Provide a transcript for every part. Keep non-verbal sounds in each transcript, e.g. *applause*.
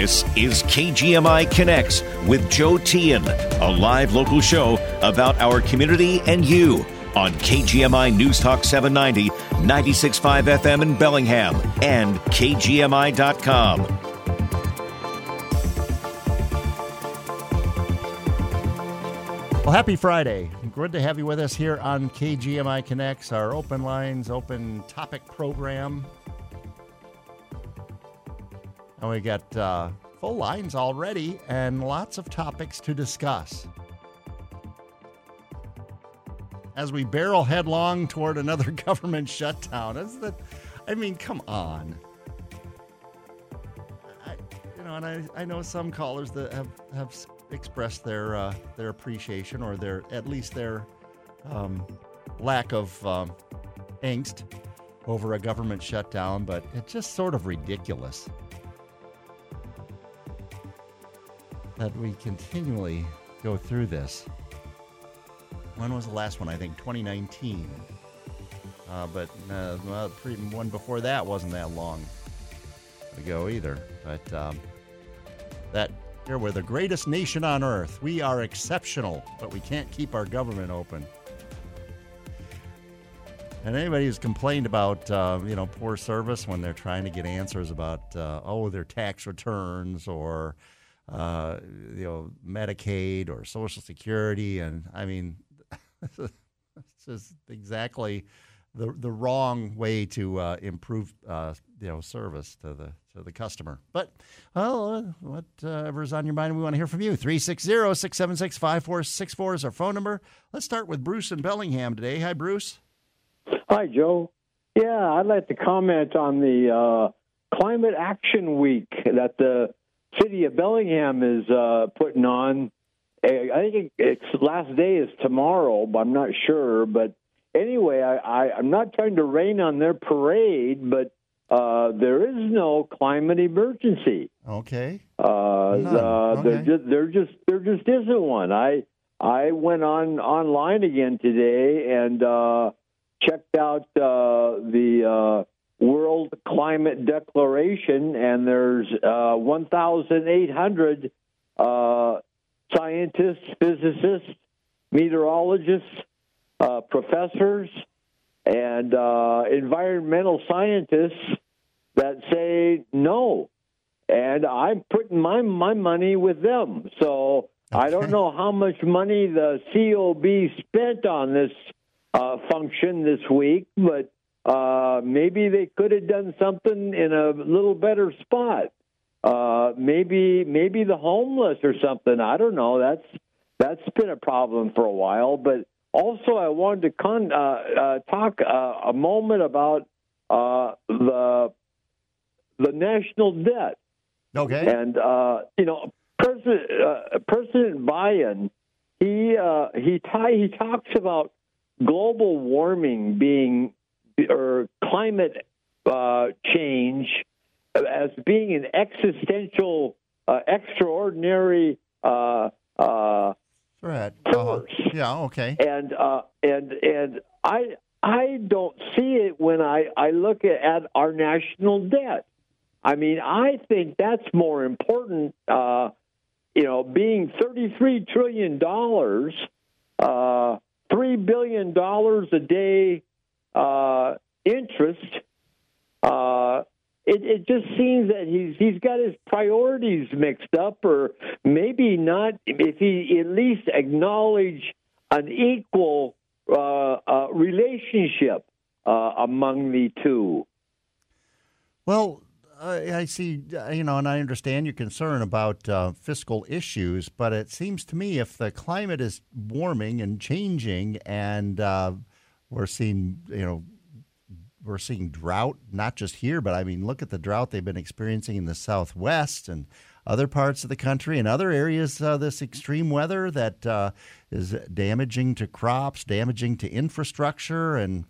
This is KGMI Connects with Joe Tian, a live local show about our community and you on KGMI News Talk 790, 96.5 FM in Bellingham, and KGMI.com. Well, happy Friday. Good to have you with us here on KGMI Connects, our open lines, open topic program. And we got uh, full lines already and lots of topics to discuss. As we barrel headlong toward another *laughs* government shutdown, is that, I mean, come on. I, you know, and I, I know some callers that have, have expressed their uh, their appreciation or their at least their um, lack of um, angst over a government shutdown, but it's just sort of ridiculous that we continually go through this. When was the last one? I think 2019. Uh, but uh, well, pre- one before that wasn't that long ago either. But um, that here we're the greatest nation on earth. We are exceptional, but we can't keep our government open. And anybody who's complained about uh, you know poor service when they're trying to get answers about uh, oh their tax returns or uh, you know Medicaid or Social Security, and I mean *laughs* it's just exactly the the wrong way to uh, improve uh, you know service to the to the customer. But well, uh, whatever's on your mind, we want to hear from you. 360-676-5464 is our phone number. Let's start with Bruce in Bellingham today. Hi, Bruce. Hi, Joe. Yeah, I'd like to comment on the uh, Climate Action Week that the city of Bellingham is uh, putting on. I think its last day is tomorrow, but I'm not sure. But anyway, I, I, I'm not trying to rain on their parade, but uh, there is no climate emergency. Okay. Uh, there Okay. just there just there just isn't one. I I went on online again today and uh, checked out uh, the uh, World Climate Declaration, and there's uh, 1,800 uh, scientists, physicists, meteorologists, uh, professors, and uh, environmental scientists that say no. And I'm putting my my money with them. So I don't know how much money the COB spent on this uh, function this week, but uh, maybe they could have done something in a little better spot. Uh, maybe maybe the homeless or something. I don't know. That's that's been a problem for a while. But also, I wanted to con- uh, uh, talk uh, a moment about uh, the the national debt. Okay. And uh, you know, President uh, President Biden, he uh, he ti- he talks about global warming being or climate uh, change as being an existential, uh, extraordinary. Uh, uh, Right. Uh-huh. Yeah. Okay. and uh, and and I I don't see it when I I look at, at our national debt. I mean, I think that's more important. Uh, you know, being thirty three trillion dollars, uh, three billion dollars a day uh, interest. Uh, it, it just seems that he's he's got his priorities mixed up, or maybe not. If he at least acknowledge an equal uh, uh, relationship uh, among the two. Well, I see, you know, and I understand your concern about uh, fiscal issues, but it seems to me if the climate is warming and changing, and uh, we're seeing, you know, we're seeing drought, not just here, but I mean, look at the drought they've been experiencing in the Southwest and other parts of the country and other areas. Uh, this extreme weather that uh, is damaging to crops, damaging to infrastructure, and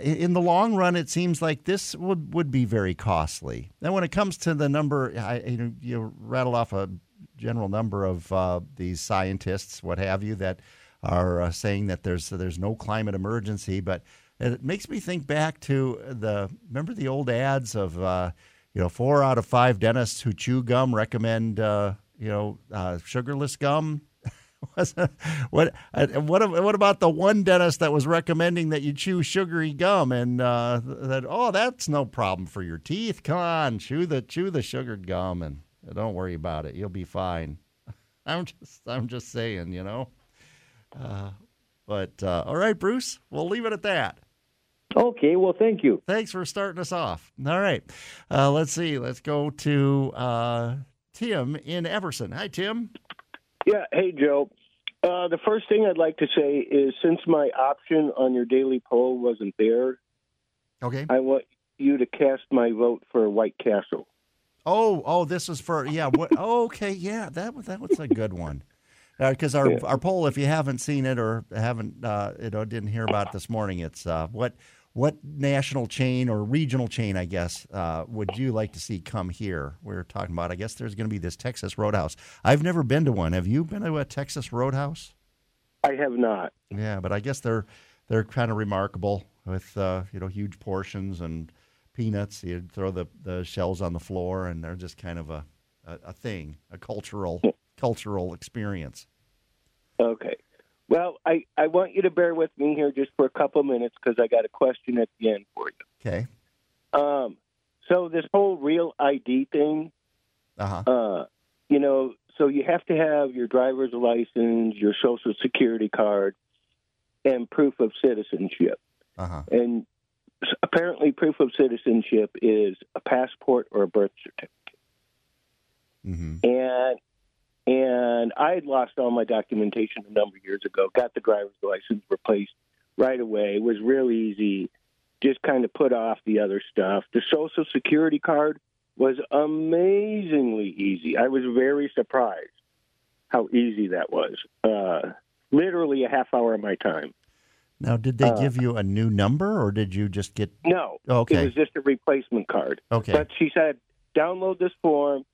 in the long run, it seems like this would, would be very costly. Now, when it comes to the number, I, you, know, you rattle off a general number of uh, these scientists, what have you, that are uh, saying that there's there's no climate emergency, but it makes me think back to the remember the old ads of uh, you know, four out of five dentists who chew gum recommend, uh, you know, uh, sugarless gum. *laughs* what uh, what what about the one dentist that was recommending that you chew sugary gum? And uh, that oh that's no problem for your teeth. Come on chew the chew the sugared gum and don't worry about it. You'll be fine. *laughs* I'm just I'm just saying you know uh, but uh, all right Bruce we'll leave it at that Okay, well, thank you. Thanks for starting us off. All right. Uh, let's see. Let's go to uh, Tim in Everson. Hi, Tim. Yeah. Hey, Joe. Uh, the first thing I'd like to say is since my option on your daily poll wasn't there, okay, I want you to cast my vote for White Castle. Oh, oh, this is for yeah. What, okay, yeah, that was that was a good one. Because uh, our yeah. our poll, if you haven't seen it or haven't uh, you know didn't hear about it this morning, it's uh, what what national chain or regional chain, I guess, uh, would you like to see come here? We are talking about, I guess there's going to be this Texas Roadhouse. I've never been to one. Have you been to a Texas Roadhouse? I have not. Yeah, but I guess they're they're kind of remarkable with uh, you know huge portions and peanuts. You throw the, the shells on the floor, and they're just kind of a, a, a thing, a cultural cultural experience. Okay. Well, I, I want you to bear with me here just for a couple minutes because I got a question at the end for you. Okay. Um, so this whole real ID thing, uh-huh. uh, you know, so you have to have your driver's license, your social security card, and proof of citizenship. Uh-huh. And apparently, proof of citizenship is a passport or a birth certificate. Mm-hmm. And and I had lost all my documentation a number of years ago. Got the driver's license replaced right away. It was real easy. Just kind of put off the other stuff. The Social Security card was amazingly easy. I was very surprised how easy that was. Uh, literally a half hour of my time. Now, did they uh, give you a new number, or did you just get? No. Okay. It was just a replacement card. Okay. But she said, download this form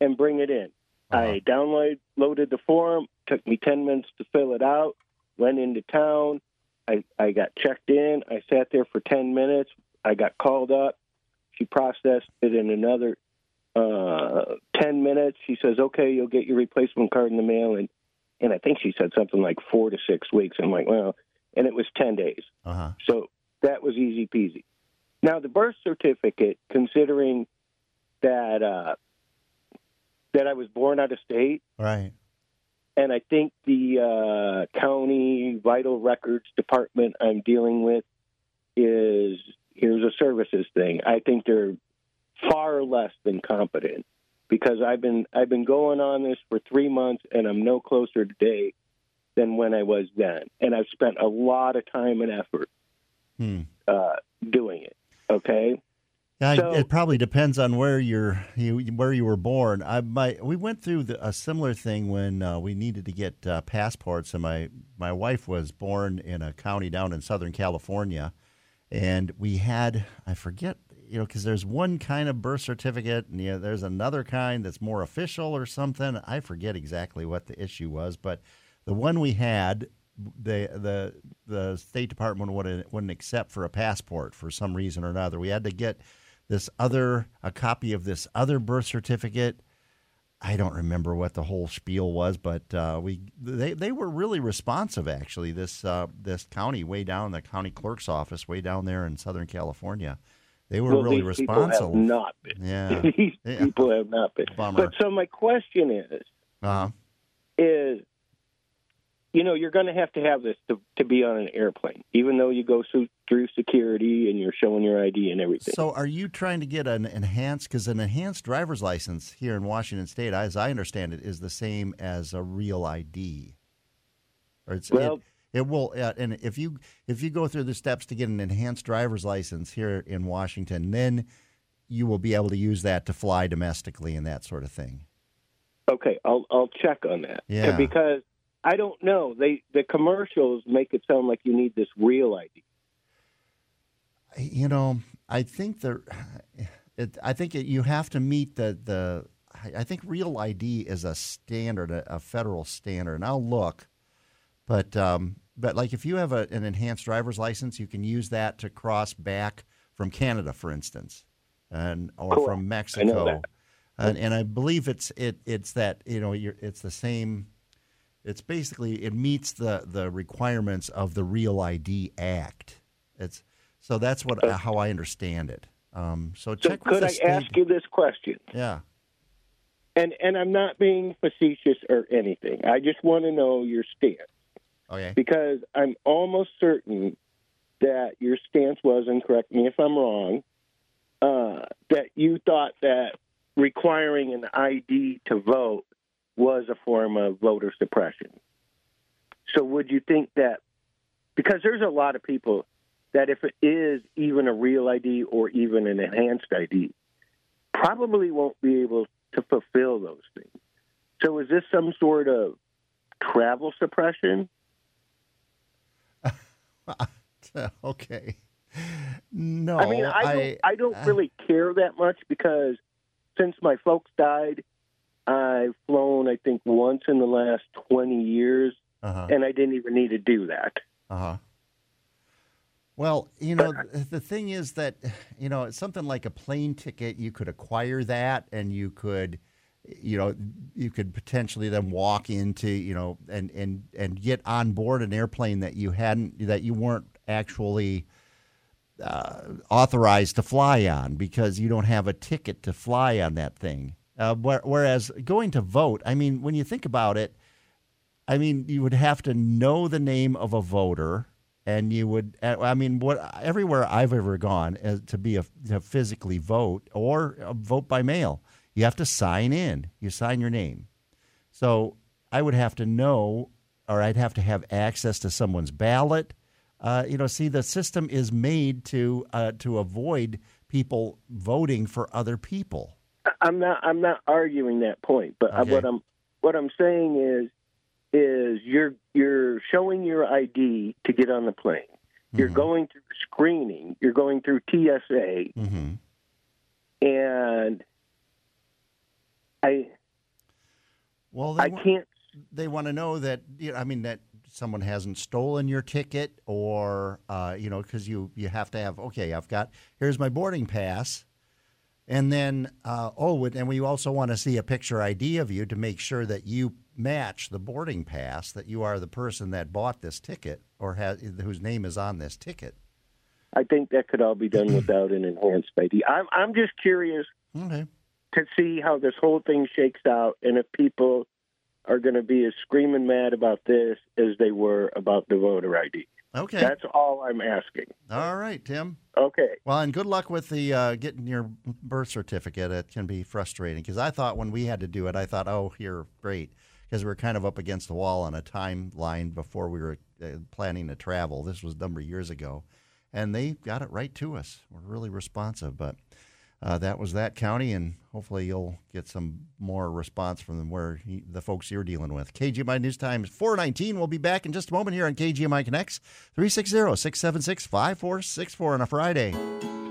and bring it in. Uh-huh. I downloaded the form. Took me ten minutes to fill it out. Went into town. I I got checked in. I sat there for ten minutes. I got called up. She processed it in another uh, ten minutes. She says, "Okay, you'll get your replacement card in the mail." And and I think she said something like four to six weeks. I'm like, well, and it was ten days. Uh-huh. So that was easy peasy. Now the birth certificate, considering that uh, that I was born out of state. Right. And I think the uh, county vital records department I'm dealing with is here's a services thing. I think they're far less than competent because I've been I've been going on this for three months and I'm no closer today than when I was then, and I've spent a lot of time and effort hmm. uh, doing it. Okay, yeah, so, it probably depends on where you're you, where you were born. I my we went through the, a similar thing when uh, we needed to get uh, passports, and my my wife was born in a county down in Southern California, and we had I forget you know because there's one kind of birth certificate, and you know, there's another kind that's more official or something. I forget exactly what the issue was, but the one we had the the the State Department wouldn't wouldn't accept for a passport for some reason or another. We had to get this other a copy of this other birth certificate. I don't remember what the whole spiel was, but uh, we they they were really responsive. Actually, this uh, this county way down the county clerk's office way down there in Southern California, they were well, really these responsive. People have not been. Yeah, *laughs* these yeah. people have not been. Bummer. But so my question is, uh-huh. is you know, you're going to have to have this to, to be on an airplane, even though you go through, through security and you're showing your ID and everything. So, are you trying to get an enhanced? Because an enhanced driver's license here in Washington State, as I understand it, is the same as a real ID. Or it's, well, it, it will, uh, and if you if you go through the steps to get an enhanced driver's license here in Washington, then you will be able to use that to fly domestically and that sort of thing. Okay, I'll I'll check on that. Yeah, because I don't know. They the commercials make it sound like you need this real ID. You know, I think there. It, I think it, you have to meet the the. I think real ID is a standard, a, a federal standard, and I'll look. But um, but like if you have a, an enhanced driver's license, you can use that to cross back from Canada, for instance. and or Correct. from Mexico, and, and I believe it's it it's that you know you're, it's the same. It's basically it meets the the requirements of the Real ID Act. It's so that's what how I understand it. Um, so So check with could I state. ask you this question? Yeah. And and I'm not being facetious or anything. I just want to know your stance Okay. because I'm almost certain that your stance was, and correct me if I'm wrong, uh, that you thought that requiring an ID to vote was a form of voter suppression. So would you think that because there's a lot of people that if it is even a real ID or even an enhanced ID, probably won't be able to fulfill those things. So is this some sort of travel suppression? *laughs* okay. No, I mean, I don't, I, don't uh, really care that much because since my folks died, I've flown, I think, once in the last 20 years, Uh-huh. and I didn't even need to do that. Uh huh. Well, you know, the thing is that, you know, it's something like a plane ticket, you could acquire that and you could, you know, you could potentially then walk into, you know, and, and, and get on board an airplane that you hadn't, that you weren't actually uh, authorized to fly on because you don't have a ticket to fly on that thing. Uh, where, whereas going to vote, I mean, when you think about it, I mean, you would have to know the name of a voter, and you would. uh, I mean, what everywhere I've ever gone uh, to be a to physically vote or uh, vote by mail, you have to sign in. You sign your name. So I would have to know, or I'd have to have access to someone's ballot. Uh, you know, see, the system is made to uh, to avoid people voting for other people. I'm not, I'm not arguing that point, but Okay. what I'm, what I'm saying is, is you're, you're showing your ID to get on the plane. You're Mhm. going through screening. You're going through TSA, Mm-hmm. and I, Well, they I can't they want to know that you know, I mean that someone hasn't stolen your ticket or uh, you know because you you have to have okay I've got here's my boarding pass and then uh, oh and we also want to see a picture ID of you to make sure that you match the boarding pass that you are the person that bought this ticket or has whose name is on this ticket. I think that could all be done *clears throat* without an enhanced ID. I'm I'm just curious Okay. to see how this whole thing shakes out and if people are going to be as screaming mad about this as they were about the voter ID. Okay. That's all I'm asking. All right, Tim. Okay. Well, and good luck with the uh, getting your birth certificate. It can be frustrating because I thought when we had to do it, I thought, oh, here, great, because we were kind of up against the wall on a timeline before we were uh, planning to travel. This was a number of years ago, and they got it right to us. We're really responsive, but. Uh, that was that county, and hopefully you'll get some more response from where he, the folks you're dealing with. KGMI News Time is 419. We'll be back in just a moment here on KGMI Connects, 360-676-5464 on a Friday.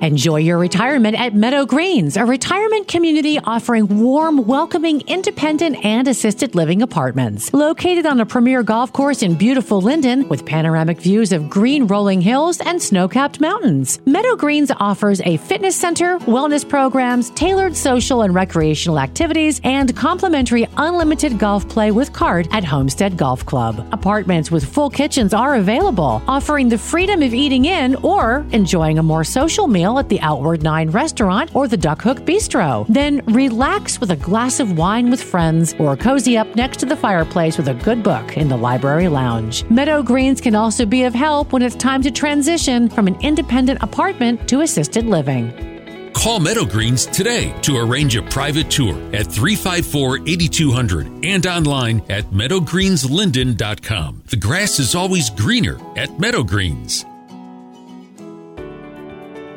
Enjoy your retirement at Meadow Greens, a retirement community offering warm, welcoming, independent, and assisted living apartments. Located on a premier golf course in beautiful Lynden with panoramic views of green rolling hills and snow capped mountains. Meadow Greens offers a fitness center, wellness programs, tailored social and recreational activities, and complimentary unlimited golf play with cart at Homestead Golf Club. Apartments with full kitchens are available, offering the freedom of eating in or enjoying a more social meal at the Outward Nine restaurant or the Duck Hook Bistro. Then relax with a glass of wine with friends or cozy up next to the fireplace with a good book in the library lounge. Meadow Greens can also be of help when it's time to transition from an independent apartment to assisted living. Call Meadow Greens today to arrange a private tour at 354 8200 and online at meadowgreenslinden.com. The grass is always greener at Meadow Greens.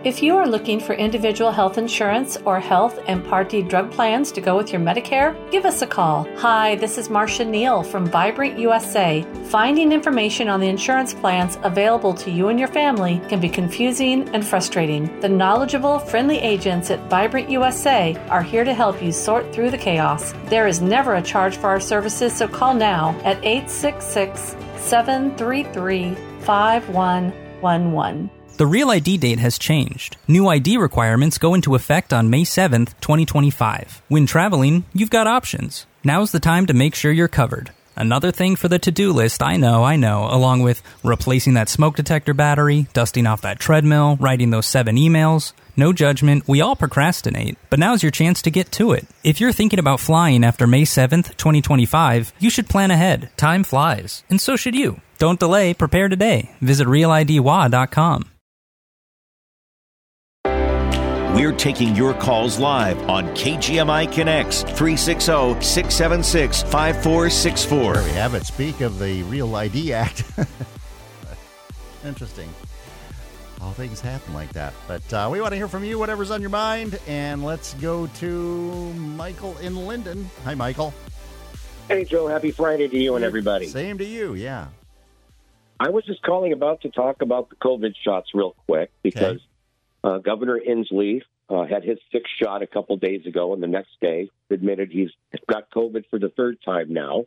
If you are looking for individual health insurance or health and Part D drug plans to go with your Medicare, give us a call. Hi, this is Marcia Neal from Vibrant USA. Finding information on the insurance plans available to you and your family can be confusing and frustrating. The knowledgeable, friendly agents at Vibrant USA are here to help you sort through the chaos. There is never a charge for our services, so call now at 866 733 5111. The Real ID date has changed. New ID requirements go into effect on May 7th, 2025. When traveling, you've got options. Now's the time to make sure you're covered. Another thing for the to do list, I know, I know, along with replacing that smoke detector battery, dusting off that treadmill, writing those seven emails. No judgment, we all procrastinate, but now's your chance to get to it. If you're thinking about flying after May 7th, 2025, you should plan ahead. Time flies, and so should you. Don't delay, prepare today. Visit realidwa.com. We're taking your calls live on KGMI Connects 360 676 5464. There we have it. Speak of the Real ID Act. *laughs* Interesting. All things happen like that. But uh, we want to hear from you, whatever's on your mind. And let's go to Michael in Lynden. Hi, Michael. Hey, Joe. Happy Friday to you and everybody. Same to you, yeah. I was just calling about to talk about the COVID shots real quick because uh, Governor Inslee uh, had his sixth shot a couple days ago, and the next day admitted he's got COVID for the third time now.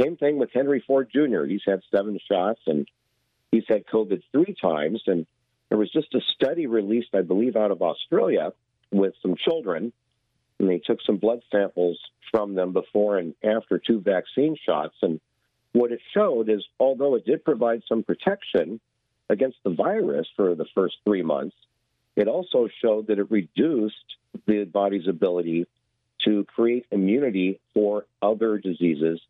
Same thing with Henry Ford Jr. He's had seven shots, and he's had COVID three times. And there was just a study released, I believe, out of Australia with some children, and they took some blood samples from them before and after two vaccine shots. And what it showed is, although it did provide some protection against the virus for the first three months, it also showed that it reduced the body's ability to create immunity for other diseases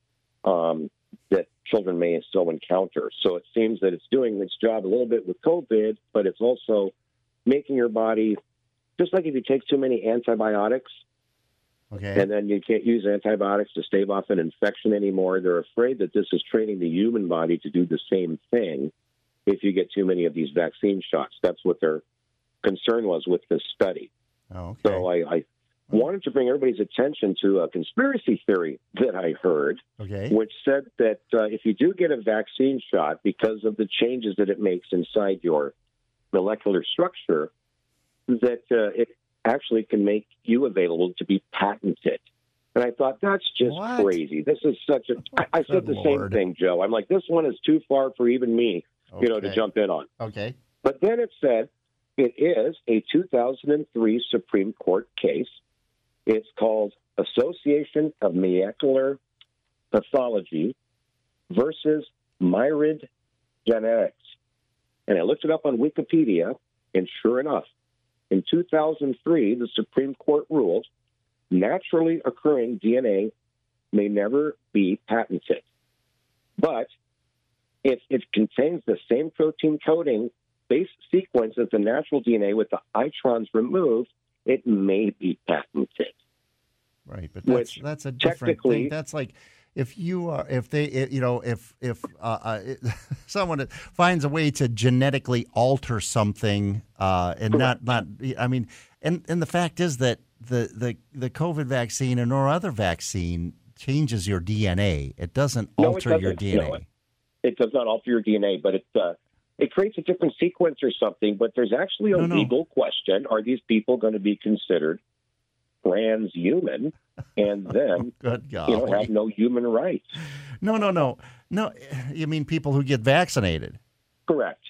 um, that children may still encounter. So it seems that it's doing its job a little bit with COVID, but it's also making your body just like if you take too many antibiotics, Okay. and then you can't use antibiotics to stave off an infection anymore. They're afraid that this is training the human body to do the same thing if you get too many of these vaccine shots. That's what their concern was with this study. Oh, okay. So I, I wanted to bring everybody's attention to a conspiracy theory that I heard, okay. which said that uh, if you do get a vaccine shot, because of the changes that it makes inside your molecular structure, that uh, it actually can make you available to be patented. And I thought that's just What? crazy. This is such a. I, I said the Lord. same thing, Joe. I'm like, this one is too far for even me, you know, to jump in on. Okay. But then it said it is a 2003 Supreme Court case. It's called Association of Molecular Pathology versus Myriad Genetics. And I looked it up on Wikipedia, and sure enough, in 2003, the Supreme Court ruled naturally occurring DNA may never be patented. But if it contains the same protein coding base sequence of the natural DNA with the introns removed, it may be patented. Right, but that's Which that's a different thing. That's like if you are if they you know if if uh, uh, *laughs* someone finds a way to genetically alter something uh, and not not I mean and and the fact is that the the the COVID vaccine and or no other vaccine changes your DNA. It doesn't No, alter your doesn't. No, DNA. It does not alter your DNA, but it uh, it creates a different sequence or something. But there's actually a No, no. legal question: Are these people going to be considered transhuman and *laughs* oh, then Good you know have no human rights? No, no, no, no. You mean people who get vaccinated? Correct.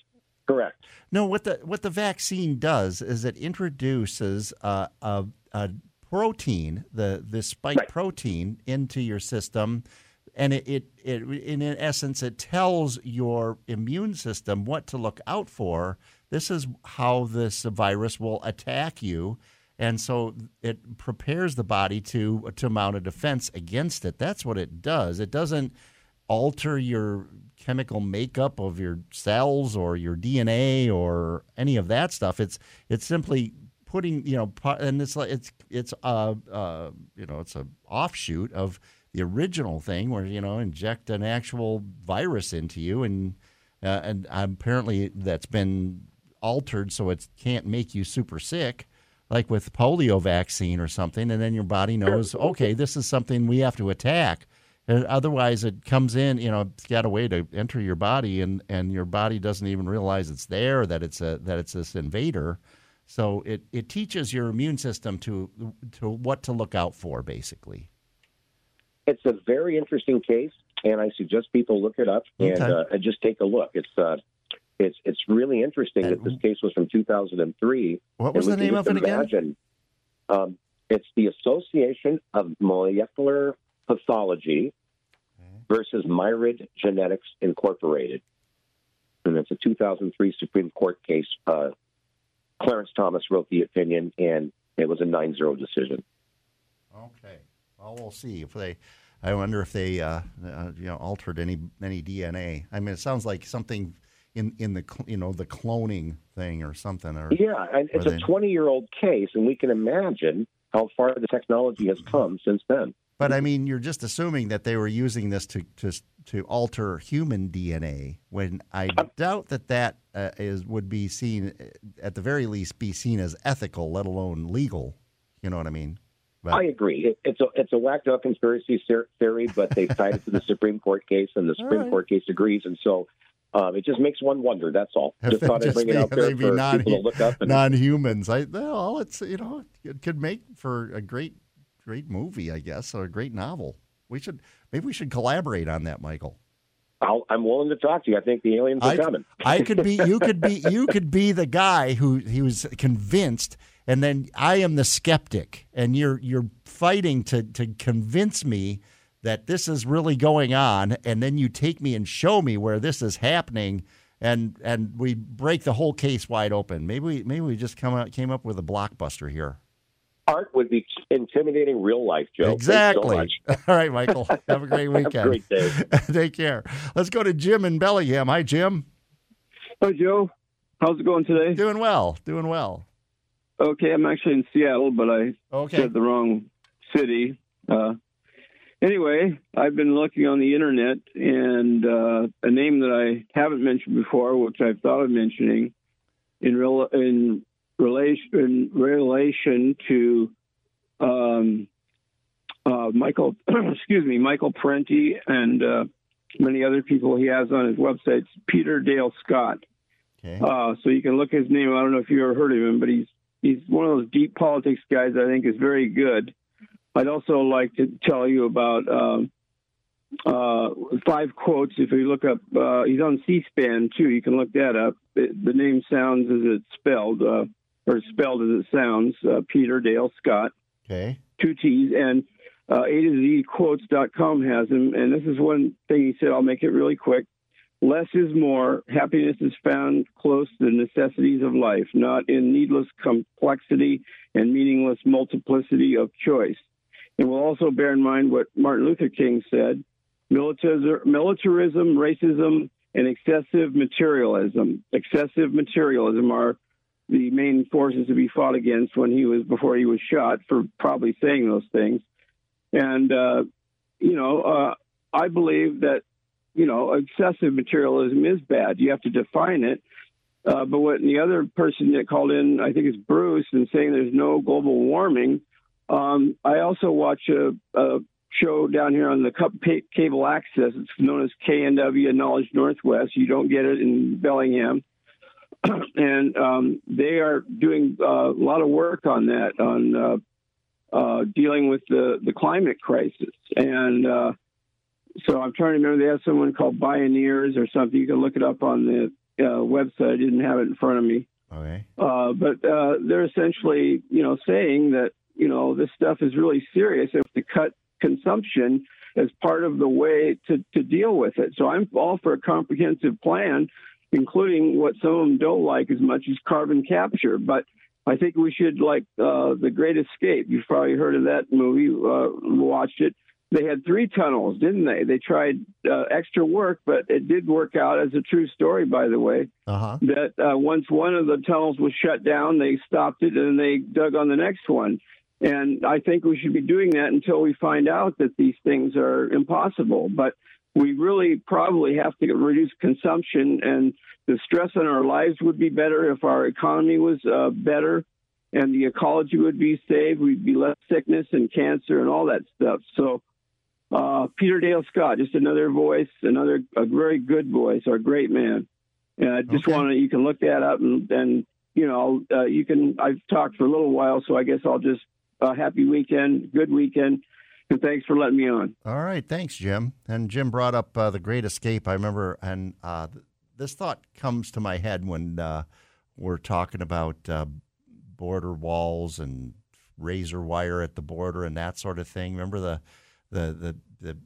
Correct. No, what the what the vaccine does is it introduces a, a, a protein, the the spike Right. protein, into your system, and it, it it in essence it tells your immune system what to look out for. This is how this virus will attack you, and so it prepares the body to to mount a defense against it. That's what it does. It doesn't alter your chemical makeup of your cells or your DNA or any of that stuff. It's it's simply putting you know, and it's like it's it's uh uh you know it's a offshoot of the original thing where you know inject an actual virus into you and uh, and apparently that's been altered so it can't make you super sick like with polio vaccine or something and then your body knows okay this is something we have to attack and otherwise, it comes in. You know, it's got a way to enter your body, and, and your body doesn't even realize it's there. That it's a that it's this invader. So it, it teaches your immune system to to what to look out for, basically. It's a very interesting case, and I suggest people look it up and, Okay. uh, and just take a look. It's uh, it's it's really interesting that this case was from 2003. What was the name of just it again? Um, it's the Association of Molecular Pathology versus Myriad Genetics Incorporated, and it's a 2003 Supreme Court case. Uh, Clarence Thomas wrote the opinion, and it was a 9-0 decision. Okay. Well, we'll see if they. I wonder if they, uh, uh, you know, altered any any DNA. I mean, it sounds like something in in the cl- you know the cloning thing or something. Or Yeah, and it's or a 20 year old case, and we can imagine how far the technology has come since then. But I mean, you're just assuming that they were using this to to to alter human DNA. When I doubt that that uh, is would be seen, uh, at the very least, be seen as ethical, let alone legal. You know what I mean? I agree. It, it's a it's a whacked out conspiracy theory, but they tied it to the Supreme Court case, and the *laughs* Supreme right. Court case agrees, and so um, it just makes one wonder. That's all. *laughs* Just thought I'd just bring it be- out there for non- people to look up. And, non-humans. I well, it's you know it could make for a great great movie, I guess, or a great novel. We should maybe we should collaborate on that, Michael. I'll, I'm willing to talk to you. I think the aliens are I, coming. I could be you could be you could be the guy who he was convinced and then I am the skeptic and you're you're fighting to to convince me that this is really going on and then you take me and show me where this is happening and and we break the whole case wide open. Maybe we maybe we just come out came up with a blockbuster here. Art would be intimidating real life, Joe. Thanks so Exactly. much. *laughs* All right, Michael. Have a great weekend. *laughs* Have a great day. *laughs* Take care. Let's go to Jim in Bellingham. Hi, Jim. Hi, Joe. How's it going today? Doing well. Doing well. Okay, I'm actually in Seattle, but I Okay. said the wrong city. Uh, anyway, I've been looking on the internet, and uh, a name that I haven't mentioned before, which I've thought of mentioning, in real in relation in relation to um, uh, Michael, *clears throat* excuse me, Michael Parenti and uh, many other people he has on his website. Peter Dale Scott. Okay. Uh, so you can look his name. I don't know if you ever heard of him, but he's he's one of those deep politics guys. I think is very good. I'd also like to tell you about um, uh, five quotes. If you look up, uh, he's on C-SPAN too. You can look that up. It, the name sounds as it's spelled, uh, or spelled as it sounds. Uh, Peter Dale Scott Okay. two T's, and uh, A to Z quotes.com has him. And this is one thing he said, I'll make it really quick. Less is more. Happiness is found close to the necessities of life, not in needless complexity and meaningless multiplicity of choice. And we'll also bear in mind what Martin Luther King said militarism, racism, and excessive materialism. Excessive materialism are the main forces to be fought against when he was before he was shot for probably saying those things. And uh, you know, uh, I believe that you know excessive materialism is bad. You have to define it. Uh, but what the other person that called in, I think it's Bruce, and saying there's no global warming. Um, I also watch a, a show down here on the cup cable access. It's known as KNW Knowledge Northwest. You don't get it in Bellingham *clears throat* and um, they are doing uh, a lot of work on that, on uh, uh, dealing with the, the climate crisis. And uh, so I'm trying to remember, they have someone called Pioneers or something. You can look it up on the uh, website. I didn't have it in front of me. Okay. Uh, but uh, they're essentially, you know, saying that, you know, this stuff is really serious. If to cut consumption as part of the way to, to deal with it. So I'm all for a comprehensive plan, including what some of them don't like as much as carbon capture. But I think we should, like uh, The Great Escape. You've probably heard of that movie, uh, watched it. They had three tunnels, didn't they? They tried uh, extra work, but it did work out as a true story, by the way Uh huh. that uh, once one of the tunnels was shut down, they stopped it and they dug on the next one. And I think we should be doing that until we find out that these things are impossible. But we really probably have to reduce consumption, and the stress on our lives would be better if our economy was uh, better and the ecology would be saved. We'd be less sickness and cancer and all that stuff. So, uh, Peter Dale Scott, just another voice, another a very good voice, or a great man. And I just Okay. want to, you can look that up and, and you know, uh, you can, I've talked for a little while, so I guess I'll just, uh, happy weekend, good weekend, and thanks for letting me on. All right. Thanks, Jim. And Jim brought up uh, the Great Escape. I remember, and uh, th- this thought comes to my head when uh, we're talking about uh, border walls and razor wire at the border and that sort of thing. Remember the the the the,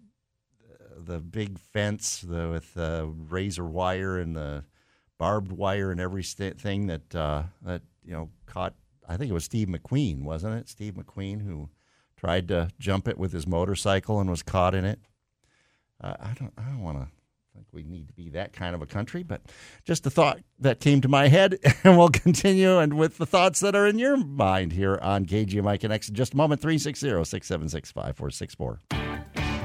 the big fence the, with the razor wire and the barbed wire and everything that uh, that you know caught. I think it was Steve McQueen, wasn't it? Steve McQueen who tried to jump it with his motorcycle and was caught in it. Uh, I don't. I don't want to think we need to be that kind of a country, but just a thought that came to my head, *laughs* and we'll continue and with the thoughts that are in your mind here on KGMI Connects in just a moment. 360 676 5464.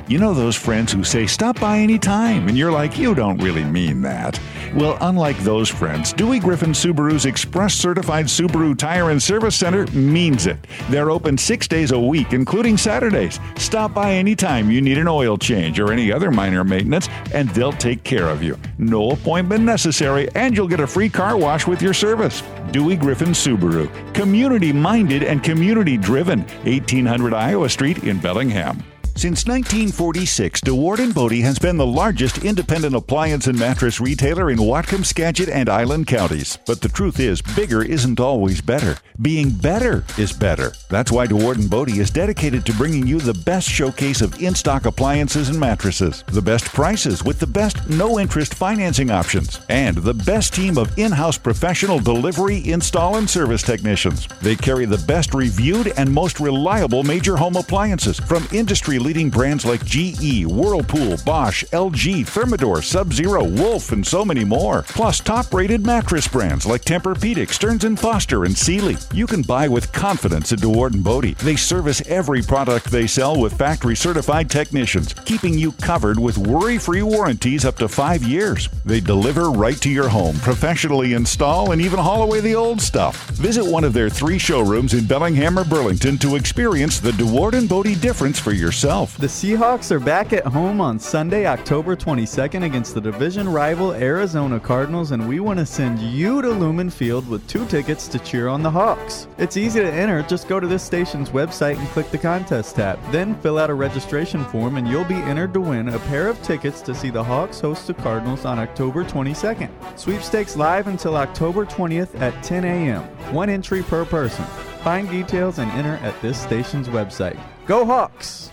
You know those friends who say, stop by any time, and you're like, you don't really mean that. Well, unlike those friends, Dewey Griffin Subaru's Express Certified Subaru Tire and Service Center means it. They're open six days a week, including Saturdays. Stop by anytime you need an oil change or any other minor maintenance, and they'll take care of you. No appointment necessary, and you'll get a free car wash with your service. Dewey Griffin Subaru. Community minded and community driven. 1800 Iowa Street in Bellingham. Since 1946, DeWard Bodie has been the largest independent appliance and mattress retailer in Whatcom, Skagit, and Island counties. But the truth is, bigger isn't always better. Being better is better. That's why DeWard Bodie is dedicated to bringing you the best showcase of in-stock appliances and mattresses, the best prices with the best no-interest financing options, and the best team of in-house professional delivery, install, and service technicians. They carry the best reviewed and most reliable major home appliances from industry leading brands like GE, Whirlpool, Bosch, LG, Thermador, Sub Zero, Wolf, and so many more. Plus, top rated mattress brands like Tempur-Pedic, Stearns & Foster, and Sealy. You can buy with confidence at DeWard Bodie. They service every product they sell with factory certified technicians, keeping you covered with worry free warranties up to five years. They deliver right to your home, professionally install, and even haul away the old stuff. Visit one of their three showrooms in Bellingham or Burlington to experience the DeWard Bodie difference for yourself. The Seahawks are back at home on Sunday, October 22nd against the division rival Arizona Cardinals, and we want to send you to Lumen Field with two tickets to cheer on the Hawks. It's easy to enter, just go to this station's website and click the contest tab. Then fill out a registration form, and you'll be entered to win a pair of tickets to see the Hawks host the Cardinals on October 22nd. Sweepstakes live until October 20th at 10 a.m. One entry per person. Find details and enter at this station's website. Go Hawks!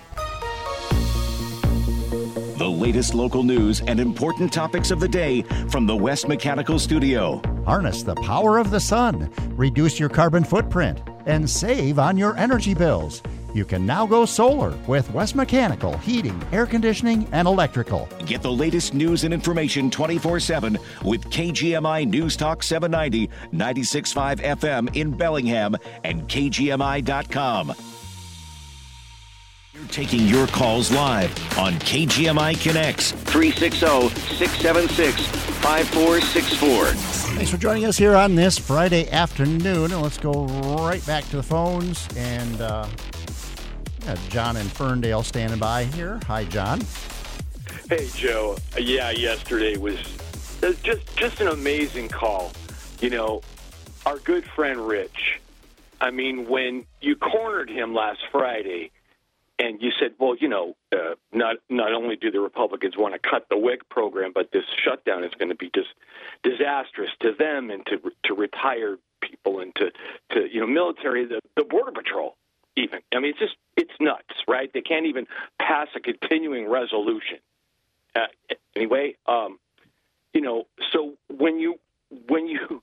Latest local news and important topics of the day from the West Mechanical Studio. Harness the power of the sun, reduce your carbon footprint, and save on your energy bills. You can now go solar with West Mechanical Heating, Air Conditioning, and Electrical. Get the latest news and information 24 7 with KGMI News Talk 790, 96.5 FM in Bellingham, and KGMI.com. You're taking your calls live on KGMI Connects 360 676 5464. Thanks for joining us here on this Friday afternoon. And let's go right back to the phones. And uh, got John in Ferndale standing by here. Hi, John. Hey, Joe. Yeah, yesterday was just just an amazing call. You know, our good friend Rich. I mean, when you cornered him last Friday and you said, well, you know, uh, not not only do the Republicans want to cut the WIC program, but this shutdown is going to be just disastrous to them and to to retired people and to to you know military, the, the border patrol, even. I mean, it's just it's nuts, right? They can't even pass a continuing resolution. Uh, anyway, um, you know, so when you when you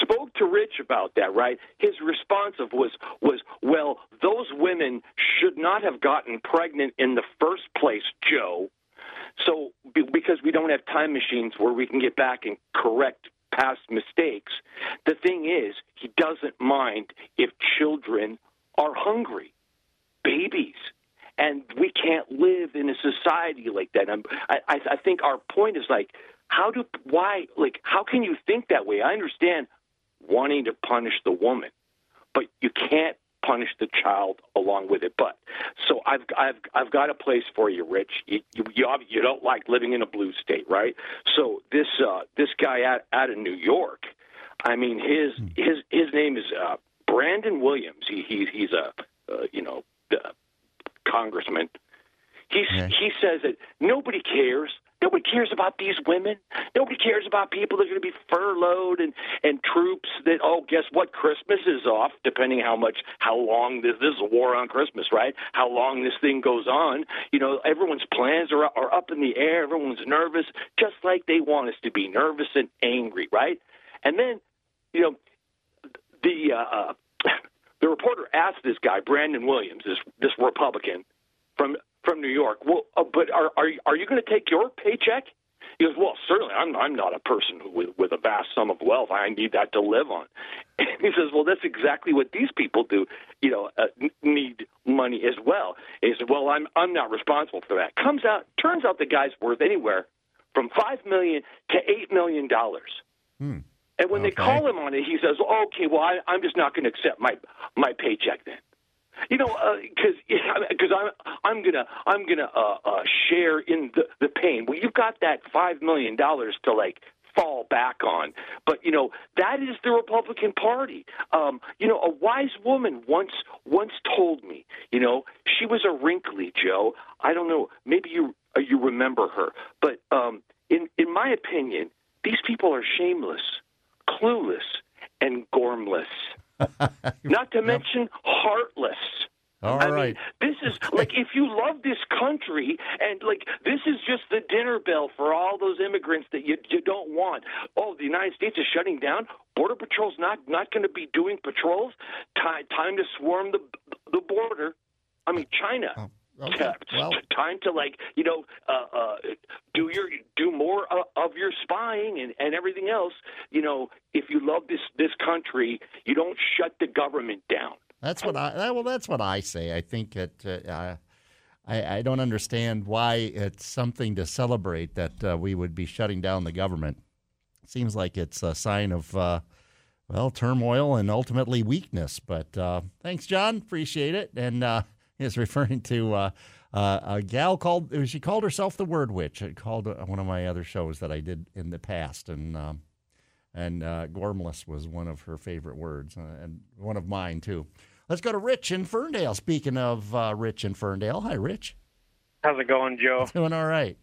spoke to Rich about that, right? His response was was, well, those women should not have gotten pregnant in the first place, Joe. So because we don't have time machines where we can get back and correct past mistakes, the thing is, he doesn't mind if children are hungry, babies. And we can't live in a society like that. I, I, I think our point is like, how do why like how can you think that way? I understand wanting to punish the woman, but you can't punish the child along with it. But so I've I've I've got a place for you, Rich. You you, you don't like living in a blue state, right? So this uh, this guy out out of New York, I mean his hmm. his his name is uh, Brandon Williams. He, he he's a uh, you know uh, congressman. He's, yeah. He says that nobody cares Nobody cares about these women. Nobody cares about people that are going to be furloughed and and troops that oh guess what? Christmas is off depending how much how long this this is a war on Christmas right? How long this thing goes on. You know everyone's plans are are up in the air. Everyone's nervous just like they want us to be nervous and angry right? And then you know the uh, the reporter asked this guy Brandon Williams this this Republican from from New York. Well, uh, but are are are you going to take your paycheck? He goes, well, certainly. I'm I'm not a person with with a vast sum of wealth. I need that to live on. *laughs* And he says, well, that's exactly what these people do. You know, uh, need money as well. And he said, well, I'm I'm not responsible for that. Comes out, turns out the guy's worth anywhere from five million to eight million dollars. Hmm. And when Okay. they call him on it, he says, "Okay, well, I, I'm just not going to accept my my paycheck then." You know, because because *laughs* I'm I'm gonna I'm gonna uh, uh, share in the the pain. Well, you've got that five million dollars to like fall back on, but you know that is the Republican Party. Um, you know, a wise woman once once told me, you know, she was a wrinkly Joe. I don't know, maybe you uh, you remember her, but um, in in my opinion, these people are shameless, clueless, and gormless. *laughs* Not to mention heartless. All I right. mean, this is like if you love this country and like this is just the dinner bell for all those immigrants that you you don't want. Oh, the United States is shutting down. Border Patrol's not not going to be doing patrols. Time time to swarm the the border. I mean, China. Oh. Okay. Well- time to like you know uh, uh, do your do more uh, of your spying and, and everything else. You know, if you love this this country, you don't shut the government down. That's what I well. That's what I say. I think that Uh, I I don't understand why it's something to celebrate that uh, we would be shutting down the government. Seems like it's a sign of uh, well turmoil and ultimately weakness. But uh, thanks, John. Appreciate it. And uh, *laughs* is referring to uh, uh, a gal called she called herself the Word Witch. It called uh, one of my other shows that I did in the past, and. Um, and uh, gormless was one of her favorite words, uh, and one of mine too. Let's go to Rich in Ferndale. Speaking of uh, Rich in Ferndale, hi, Rich. How's it going, Joe? *laughs* Doing all right.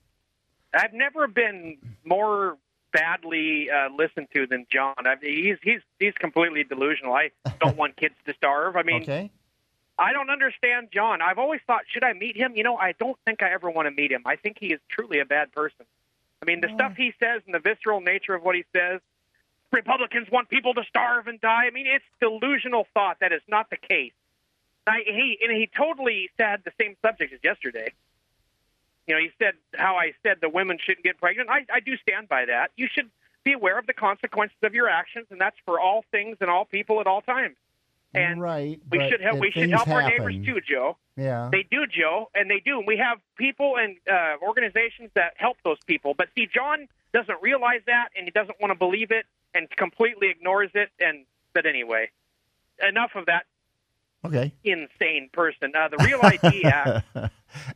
I've never been more badly uh, listened to than John. I he's he's he's completely delusional. I don't *laughs* want kids to starve. I mean, Okay. I don't understand John. I've always thought, should I meet him? You know, I don't think I ever want to meet him. I think he is truly a bad person. I mean, the stuff he says and the visceral nature of what he says. Republicans want people to starve and die. I mean, it's delusional thought. That is not the case. I, he and he totally said the same subject as yesterday. You know, he said how I said the women shouldn't get pregnant. I, I do stand by that. You should be aware of the consequences of your actions, and that's for all things and all people at all times. And right, we should help. We should help our happen- neighbors too, Joe. Yeah. They do, Joe, and they do. And we have people and uh, organizations that help those people. But see, John doesn't realize that, and he doesn't want to believe it, and completely ignores it. And but anyway, enough of that Okay. insane person. Uh, the Real ID *laughs* Act.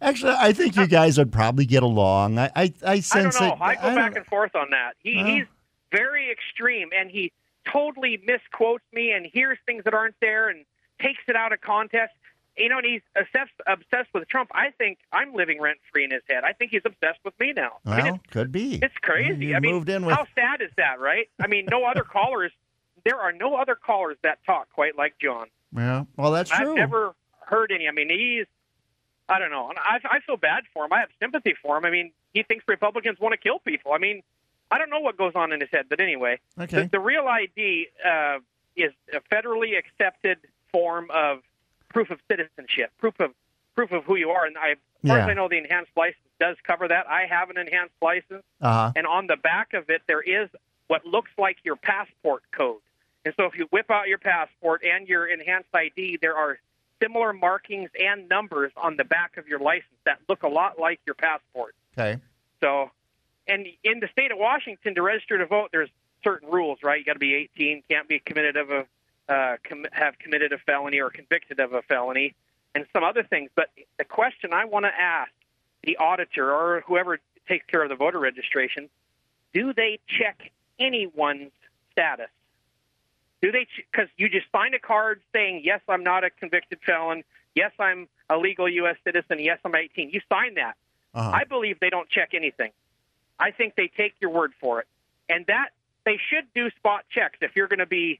Actually, I think you guys would probably get along. I I, I I don't sense know. it. I go don't- back and forth on that. He, Well. he's very extreme, and he totally misquotes me and hears things that aren't there and takes it out of context. You know, and he's obsessed, obsessed with Trump. I think I'm living rent free in his head. I think he's obsessed with me now. I mean, Well, could be. it's crazy. You I mean, moved in with how sad is that, right? I mean, no other *laughs* callers. There are no other callers that talk quite like John. yeah. Well, that's true. I've never heard any. I mean, he's. I don't know. I, I feel bad for him. I have sympathy for him. I mean, he thinks Republicans want to kill people. I mean, I don't know what goes on in his head, but anyway, Okay. the, the real ID uh, is a federally accepted form of proof of citizenship, proof of proof of who you are. And I, as far as I know, the enhanced license does cover that. I have an enhanced license, Uh-huh. and on the back of it there is what looks like your passport code. And so, if you whip out your passport and your enhanced ID, there are similar markings and numbers on the back of your license that look a lot like your passport. Okay. So, and in the state of Washington, to register to vote, there's certain rules, right? You got to be 18, can't be committed of a uh, com- have committed a felony or convicted of a felony, and some other things. But the question I want to ask the auditor or whoever takes care of the voter registration: Do they check anyone's status? Do they? Because you just find a card saying yes, I'm not a convicted felon. Yes, I'm a legal U.S. citizen. Yes, I'm 18. You sign that. Uh-huh. I believe they don't check anything. I think they take your word for it, and that they should do spot checks if you're going to be.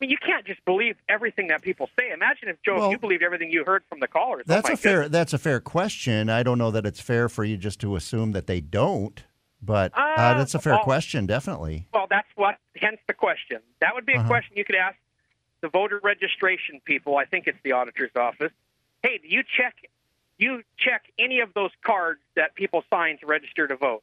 I mean, you can't just believe everything that people say. Imagine if Joe, Well- if you believed everything you heard from the callers. That's oh a fair. goodness. That's a fair question. I don't know that it's fair for you just to assume that they don't, but uh, Uh, that's a fair well- question, definitely. Well, that's what. Hence the question. That would be a Uh-huh. question you could ask the voter registration people. I think it's the auditor's office. Hey, do you check? You check any of those cards that people sign to register to vote?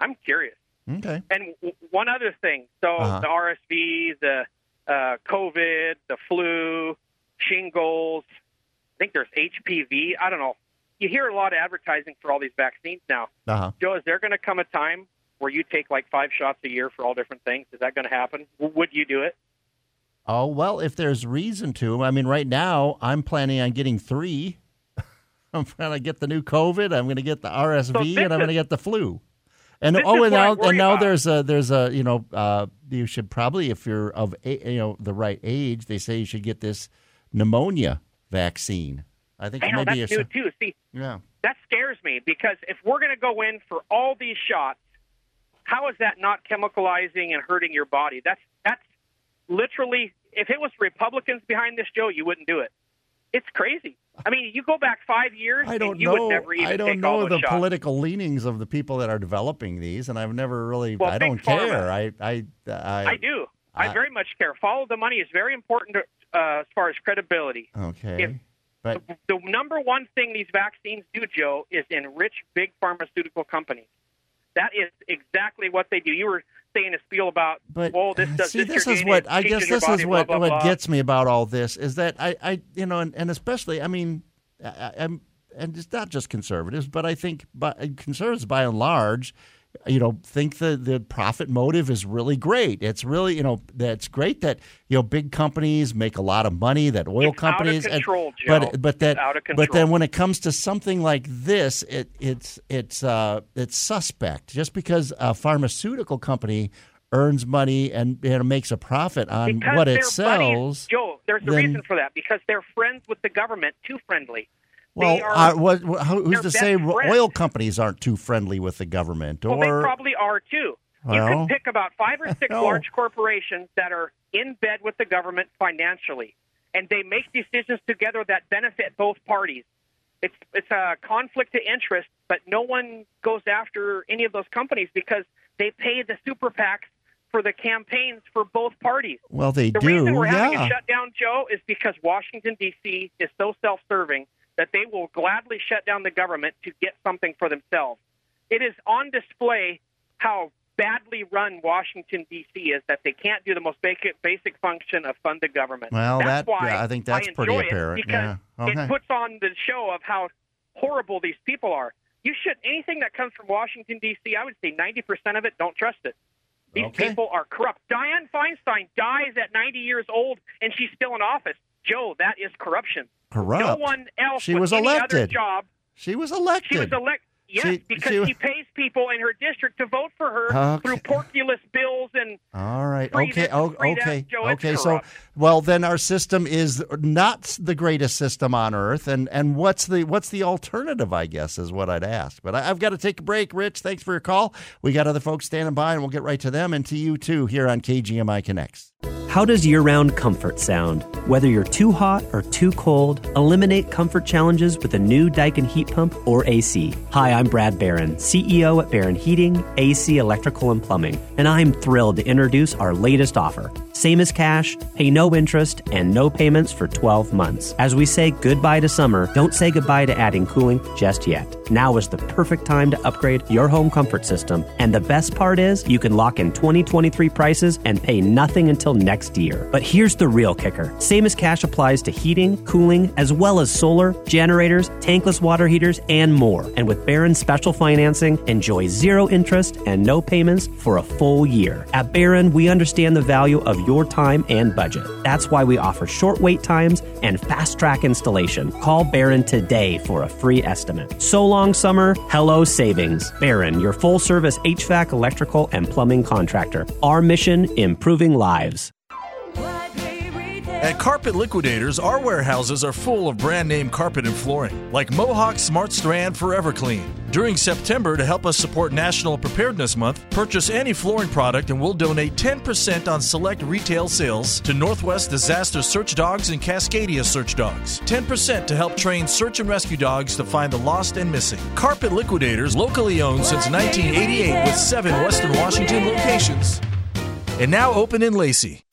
I'm curious. Okay. And w- one other thing. So Uh-huh. the RSV, the uh, COVID, the flu, shingles. I think there's HPV. I don't know. You hear a lot of advertising for all these vaccines now. Uh huh. Joe, is there going to come a time where you take like five shots a year for all different things? Is that going to happen? W- Would you do it? Oh well, if there's reason to. I mean, right now I'm planning on getting three. I'm going to get the new COVID. I'm going to get the RSV, So and I'm going to get the flu. And oh, and now and now there's a there's a you know uh, you should probably if you're of a, you know the right age, they say you should get this pneumonia vaccine. I think I know maybe that's a- new too. See, yeah. that scares me because if we're going to go in for all these shots, how is that not chemicalizing and hurting your body? That's that's literally. If it was Republicans behind this, Joe, you wouldn't do it. It's crazy. I mean, you go back five years, I don't know. would never even I don't know the shots. political leanings of the people that are developing these, and I've never really. Well, I don't Pharma. care. I I I, I do. I, I- very much care. Follow the money is very important to, uh, as far as credibility. Okay, If- but The number one thing these vaccines do, Joe, is enrich big pharmaceutical companies. That is exactly what they do. You were saying a spiel about, But well, this uh, does see, this, this is what I guess this body, is what blah, what blah. gets me about all this is that I, I you know, and, and especially, I mean, I, I'm, and it's not just conservatives, but I think, but uh, conservatives by and large, you know, think the the profit motive is really great. It's really, you know, that's great that you know big companies make a lot of money. That oil It's out of companies, and- control, Joe. but but that It's out of but then when it comes to something like this, it it's it's uh it's suspect. Just because a pharmaceutical company earns money and you know, makes a profit on because what it sells. buddies, Joe, there's a then- reason for that because they're friends with the government, too friendly. Well, are, uh, what, who's to say friends. oil companies aren't too friendly with the government? Well, they probably are too. you Well, could pick about five or *laughs* six no. large corporations that are in bed with the government financially, and they make decisions together that benefit both parties. It's it's a conflict of interest, but no one goes after any of those companies because they pay the super PACs for the campaigns for both parties. well, they The do. The reason we're having yeah. a shutdown, Joe, is because Washington D.C. is so self-serving that they will gladly shut down the government to get something for themselves. It is on display how badly run Washington D.C. is that they can't do the most basic basic function of fund the government. Well, that's that- why yeah, I think that's enjoy pretty it, apparent, because yeah. Okay. it puts on the show of how horrible these people are. You should anything that comes from Washington D.C. I would say ninety percent of it don't trust it. These Okay. people are corrupt. Dianne Feinstein dies at 90 years old and she's still in office. Joe, that is corruption. Corrupt. No one else She was elected. job. She was elected. She was elected. Yes, She- because she- she, pays people in her district to vote for her Okay. through porculus bills and All right. Okay. this, Oh, free okay. Joe, it's okay. So, well, then our system is not the greatest system on earth, and and what's the what's the alternative? I guess is what I'd ask. But I, I've got to take a break. Rich, thanks for your call. We got other folks standing by, and we'll get right to them and to you too here on KGMI Connects. How does year round comfort sound? Whether you're too hot or too cold, eliminate comfort challenges with a new Daikin heat pump or AC. Hi, I'm Brad Barron, CEO at Barron Heating, AC, Electrical, and Plumbing, and I'm thrilled to introduce our latest offer. Same as cash, pay no interest, and no payments for 12 months. As we say goodbye to summer, don't say goodbye to adding cooling just yet. Now is the perfect time to upgrade your home comfort system. And the best part is, you can lock in 2023 prices and pay nothing until next year. But here's the real kicker same as cash applies to heating, cooling, as well as solar, generators, tankless water heaters, and more. And with Barron special financing, enjoy zero interest and no payments for a full year. At Barron, we understand the value of your time and budget. That's why we offer short wait times and fast track installation. Call Barron today for a free estimate. So long, summer. Hello, savings. Barron, your full service HVAC, electrical, and plumbing contractor. Our mission improving lives. At Carpet Liquidators, our warehouses are full of brand name carpet and flooring, like Mohawk Smart Strand Forever Clean. During September, to help us support National Preparedness Month, purchase any flooring product and we'll donate 10% on select retail sales to Northwest Disaster Search Dogs and Cascadia Search Dogs. 10% to help train search and rescue dogs to find the lost and missing. Carpet Liquidators, locally owned since 1988 with seven Western Washington locations. And now open in Lacey.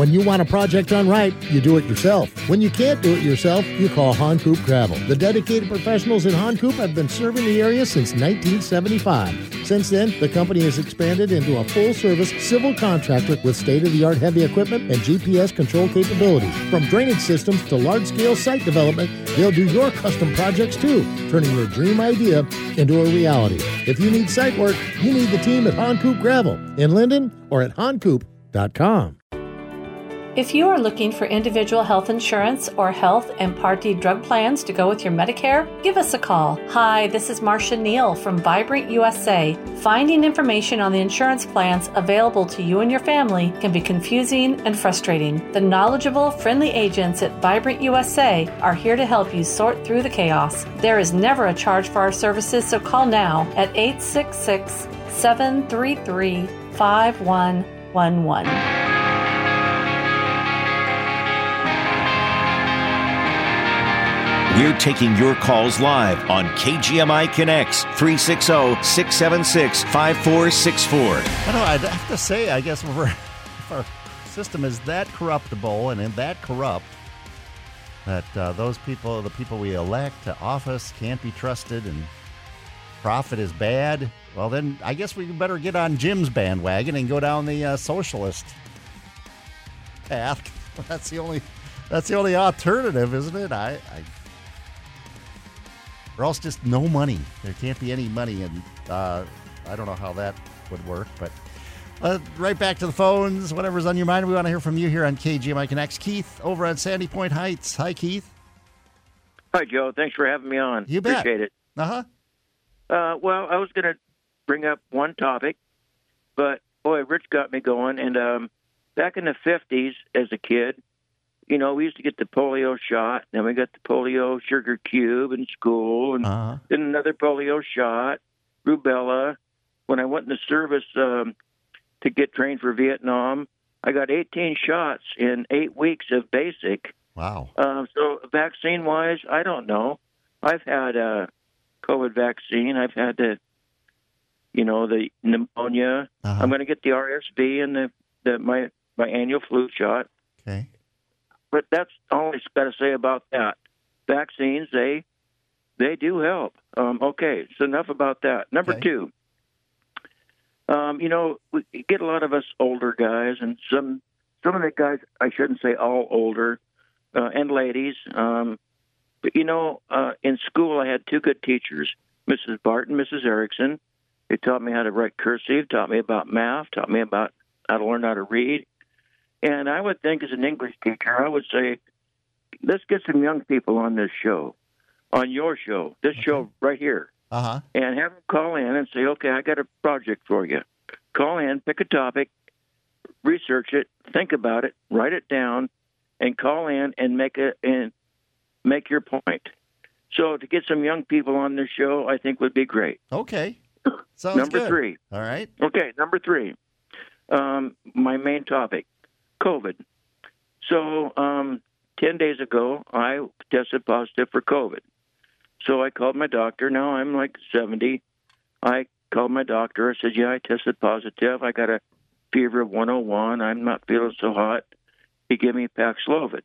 When you want a project done right, you do it yourself. When you can't do it yourself, you call Han Coop Gravel. The dedicated professionals in Han Coop have been serving the area since 1975. Since then, the company has expanded into a full service civil contractor with state of the art heavy equipment and GPS control capabilities. From drainage systems to large scale site development, they'll do your custom projects too, turning your dream idea into a reality. If you need site work, you need the team at Han Coop Gravel in Lynden or at hancoop.com. If you are looking for individual health insurance or health and Part D drug plans to go with your Medicare, give us a call. Hi, this is Marcia Neal from Vibrant USA. Finding information on the insurance plans available to you and your family can be confusing and frustrating. The knowledgeable, friendly agents at Vibrant USA are here to help you sort through the chaos. There is never a charge for our services, so call now at 866 733 5111. We're taking your calls live on KGMI Connects 360 676 5464. I know, I'd have to say, I guess *laughs* if our system is that corruptible and in that corrupt that uh, those people, the people we elect to office, can't be trusted and profit is bad, well, then I guess we better get on Jim's bandwagon and go down the uh, socialist path. *laughs* That's the only. That's the only alternative, isn't it? I, I or else just no money. There can't be any money, and uh, I don't know how that would work. But uh, right back to the phones, whatever's on your mind. We want to hear from you here on KGMI Connects. Keith over on Sandy Point Heights. Hi, Keith. Hi, Joe. Thanks for having me on. You bet. Appreciate it. Uh-huh. Uh Well, I was going to bring up one topic, but boy, Rich got me going. And um, back in the '50s, as a kid, you know, we used to get the polio shot, then we got the polio sugar cube in school, and uh-huh. then another polio shot, rubella. When I went in the service um, to get trained for Vietnam, I got 18 shots in eight weeks of basic. Wow. Um, so vaccine wise, I don't know. I've had a COVID vaccine. I've had the, you know, the pneumonia. Uh-huh. I'm going to get the RSV and the, the my my annual flu shot. Okay. But that's all I've got to say about that. Vaccines, they they do help. Um, okay, so enough about that. Number Okay. two, um, you know, we get a lot of us older guys, and some some of the guys I shouldn't say all older, uh, and ladies. Um, but you know, uh, in school I had two good teachers, Mrs. Barton, Mrs. Erickson. They taught me how to write cursive, taught me about math, taught me about how to learn how to read. And I would think, as an English teacher, I would say, let's get some young people on this show, on your show, this show right here, Uh huh. and have them call in and say, okay, I got a project for you. Call in, pick a topic, research it, think about it, write it down, and call in and make a and make your point. So to get some young people on this show, I think would be great. Okay. *coughs* Sounds Number good. three. All right. Okay, number three. Um, my main topic, COVID. So, um, 10 days ago, I tested positive for COVID. So I called my doctor. Now I'm like 70. I called my doctor. I said, Yeah, I tested positive. I got a fever of 101. I'm not feeling so hot. He gave me Paxlovid.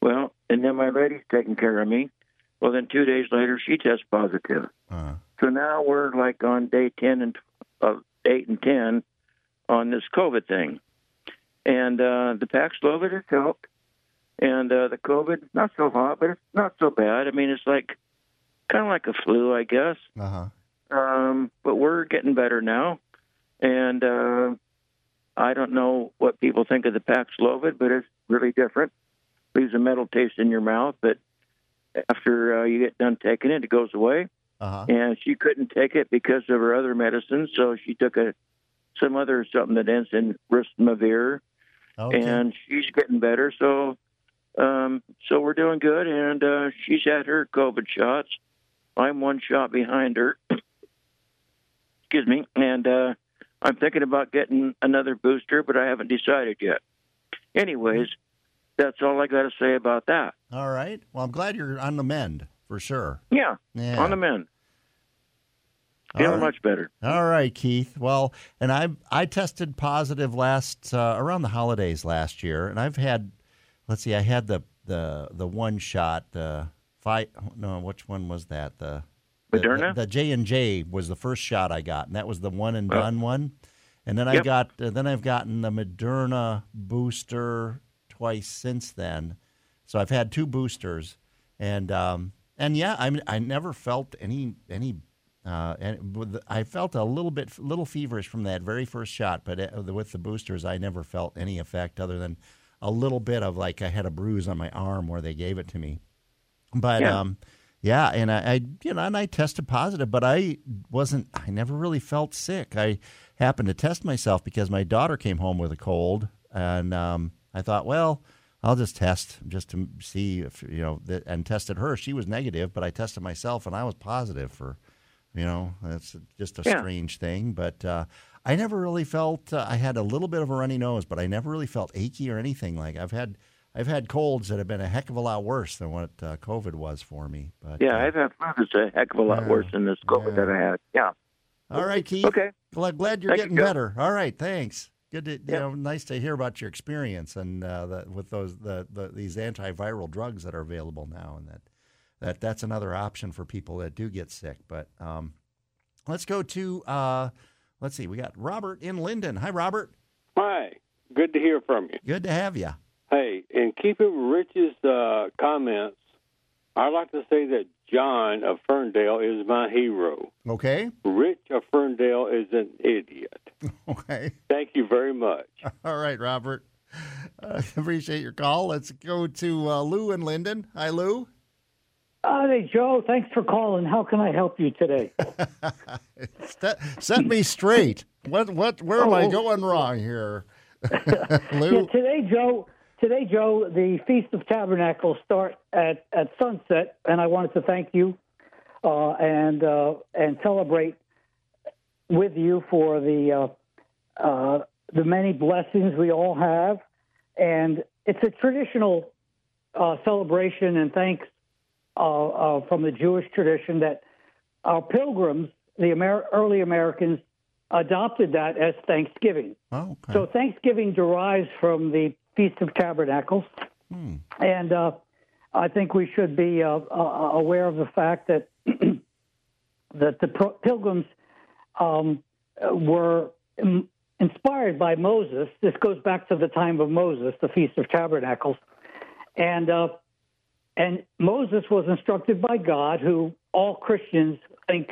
Well, and then my lady's taking care of me. Well, then two days later, she tests positive. Uh, So now we're like on day 10 and uh, 8 and 10 on this COVID thing. And uh, the Paxlovid has helped. And uh, the COVID, not so hot, but it's not so bad. I mean, it's like kind of like a flu, I guess. uh huh. Um, but we're getting better now. And uh, I don't know what people think of the Paxlovid, but it's really different. Leaves a metal taste in your mouth, but after uh, you get done taking it, it goes away Uh huh. and she couldn't take it because of her other medicines, so she took a some other something that ends in rismavir, Okay. and she's getting better. So, um, so we're doing good, and uh, she's had her COVID shots. I'm one shot behind her. *clears throat* Excuse me, and uh, I'm thinking about getting another booster, but I haven't decided yet. Anyways, that's all I got to say about that. All right. Well, I'm glad you're on the mend for sure. Yeah, Yeah. on the mend. Feeling right. much better. All right, Keith. Well, and I I tested positive last uh, around the holidays last year, and I've had, let's see, I had the the the one shot, the five. No, which one was that? The Moderna? The J and J was the first shot I got, and that was the one and Oh. done one. And then I got uh, then I've gotten the Moderna booster twice since then. So I've had two boosters, and um, and yeah, I mean, I never felt any any. Uh, and I felt a little bit, little feverish from that very first shot, but uh, with the boosters, I never felt any effect other than a little bit of like I had a bruise on my arm where they gave it to me. But Yeah. um, yeah, and I, I, you know, and I tested positive, but I wasn't. I never really felt sick. I happened to test myself because my daughter came home with a cold, and um, I thought, well, I'll just test just to see if you know, and tested her. She was negative, but I tested myself, and I was positive for, you know, that's just a Yeah. strange thing. But uh, I never really felt. Uh, I had a little bit of a runny nose, but I never really felt achy or anything. Like I've had. I've had colds that have been a heck of a lot worse than what uh, COVID was for me. But Yeah, uh, I've had that's a heck of a lot Yeah. worse than this COVID that I had. Yeah. All right, Keith. Okay. Glad, glad you're Thank getting Joe. better. All right, thanks. Good to you Yeah. know, nice to hear about your experience and uh, the, with those the, the these antiviral drugs that are available now, and that that that's another option for people that do get sick. But um, let's go to uh, let's see, we got Robert in Lynden. Hi, Robert. Hi, good to hear from you. Good to have you. Hey, in keeping Rich's uh, comments, I'd like to say that John of Ferndale is my hero. Okay. Rich of Ferndale is an idiot. *laughs* Okay. Thank you very much. *laughs* All right, Robert. Uh, *laughs* appreciate your call. Let's go to uh, Lou in Lynden. Hi, Lou. Hey, Joe, thanks for calling. How can I help you today? *laughs* Set, set me straight. What what where am I Oh. going wrong here? *laughs* *laughs* Yeah, today, Joe. Today, Joe, the Feast of Tabernacles start at, at sunset, and I wanted to thank you uh, and uh, and celebrate with you for the uh, uh, the many blessings we all have, and it's a traditional uh, celebration and thanks uh, uh, from the Jewish tradition that our pilgrims, the Amer- early Americans, adopted that as Thanksgiving. Oh, So Thanksgiving derives from the Feast of Tabernacles, and uh, I think we should be uh, uh, aware of the fact that *clears throat* that the pro- pilgrims um, were in- inspired by Moses. This goes back to the time of Moses, the Feast of Tabernacles, and uh, and Moses was instructed by God, who all Christians think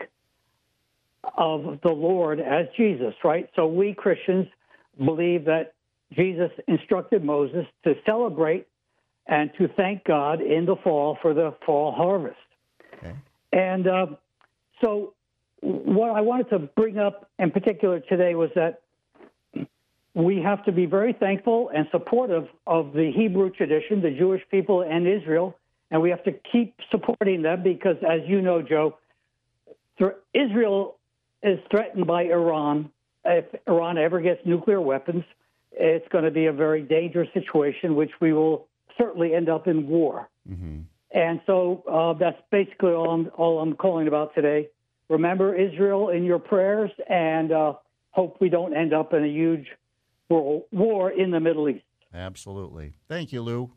of the Lord as Jesus, right? So we Christians believe that Jesus instructed Moses to celebrate and to thank God in the fall for the fall harvest. And uh, so, what I wanted to bring up in particular today was that we have to be very thankful and supportive of the Hebrew tradition, the Jewish people and Israel, and we have to keep supporting them because, as you know, Joe, Israel is threatened by Iran. If Iran ever gets nuclear weapons, it's going to be a very dangerous situation, which we will certainly end up in war. And so uh, that's basically all I'm, all I'm calling about today. Remember Israel in your prayers and uh, hope we don't end up in a huge world war in the Middle East. Absolutely. Thank you, Lou.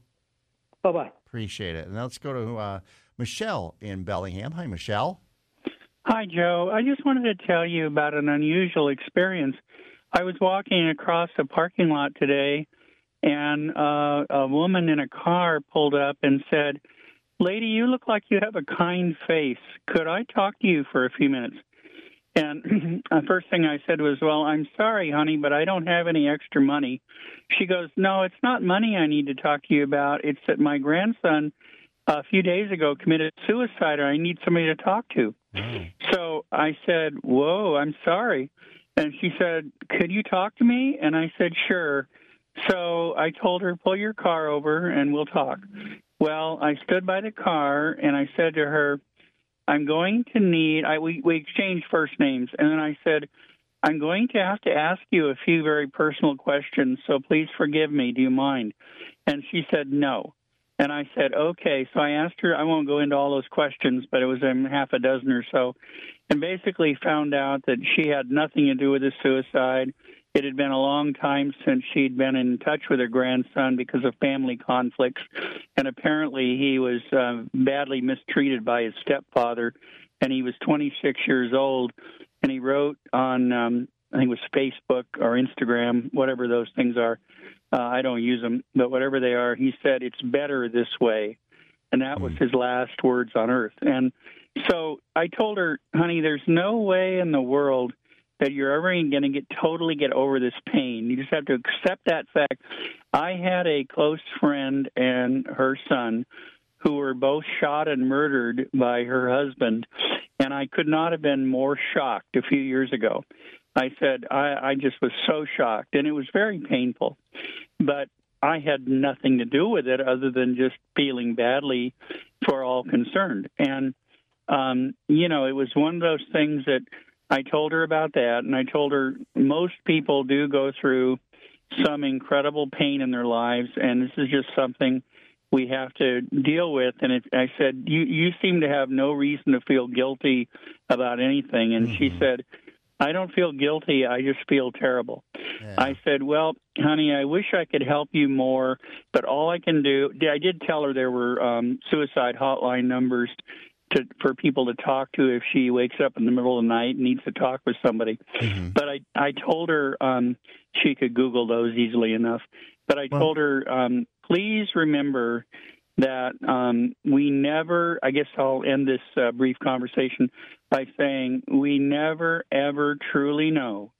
Bye bye. Appreciate it. And let's go to uh, Michelle in Bellingham. Hi, Michelle. Hi, Joe. I just wanted to tell you about an unusual experience. I was walking across a parking lot today, and uh, a woman in a car pulled up and said, Lady, you look like you have a kind face. Could I talk to you for a few minutes? And the *clears throat* uh, first thing I said was, Well, I'm sorry, honey, but I don't have any extra money. She goes, No, it's not money I need to talk to you about. It's that my grandson a few days ago committed suicide and I need somebody to talk to. Mm. So I said, Whoa, I'm sorry. And she said, Could you talk to me? And I said, Sure. So I told her, pull your car over and we'll talk. Well, I stood by the car and I said to her, I'm going to need, I, we, we exchanged first names. And then I said, I'm going to have to ask you a few very personal questions, so please forgive me. Do you mind? And she said, no. And I said, okay. So I asked her, I won't go into all those questions, but it was um, half a dozen or so, and basically found out that she had nothing to do with the suicide. It had been a long time since she'd been in touch with her grandson because of family conflicts, and apparently he was uh, badly mistreated by his stepfather, and he was 26 years old, and he wrote on um, I think it was Facebook or Instagram, whatever those things are. Uh, I don't use them, but whatever they are, he said it's better this way, and that was his last words on earth. And so I told her, honey, there's no way in the world that you're ever going to get totally get over this pain. You just have to accept that fact. I had a close friend and her son who were both shot and murdered by her husband, and I could not have been more shocked a few years ago. I said I, I just was so shocked, and it was very painful, but I had nothing to do with it other than just feeling badly for all concerned. And um, you know, it was one of those things that I told her about that, and I told her most people do go through some incredible pain in their lives, and this is just something we have to deal with. And it, I said, you you seem to have no reason to feel guilty about anything. And mm-hmm. she said, I don't feel guilty. I just feel terrible. Yeah. I said, Well, honey, I wish I could help you more, but all I can do, I did tell her there were um, suicide hotline numbers to for people to talk to if she wakes up in the middle of the night and needs to talk with somebody. Mm-hmm. But I I told her um, she could Google those easily enough. But I well, told her, um, please remember that um, we never. I guess I'll end this uh, brief conversation by saying we never ever truly know,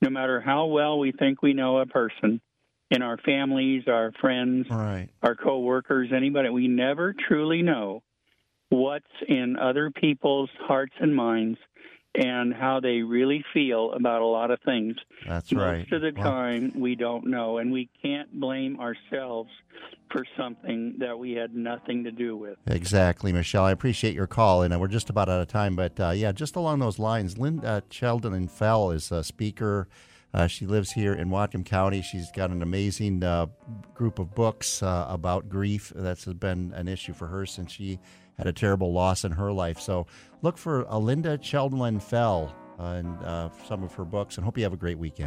no matter how well we think we know a person. In our families, our friends, right. our coworkers, anybody, we never truly know what's in other people's hearts and minds and how they really feel about a lot of things. That's Most right. Most of the well, time, we don't know, and we can't blame ourselves for something that we had nothing to do with. Exactly, Michelle. I appreciate your call, and uh, we're just about out of time. But uh, yeah, just along those lines, Linda Sheldon and Fell is a speaker. Uh, she lives here in Whatcom County. She's got an amazing uh, group of books uh, about grief. That's been an issue for her since she had a terrible loss in her life. So look for Alinda Cheldon Fell and uh, some of her books, and hope you have a great weekend.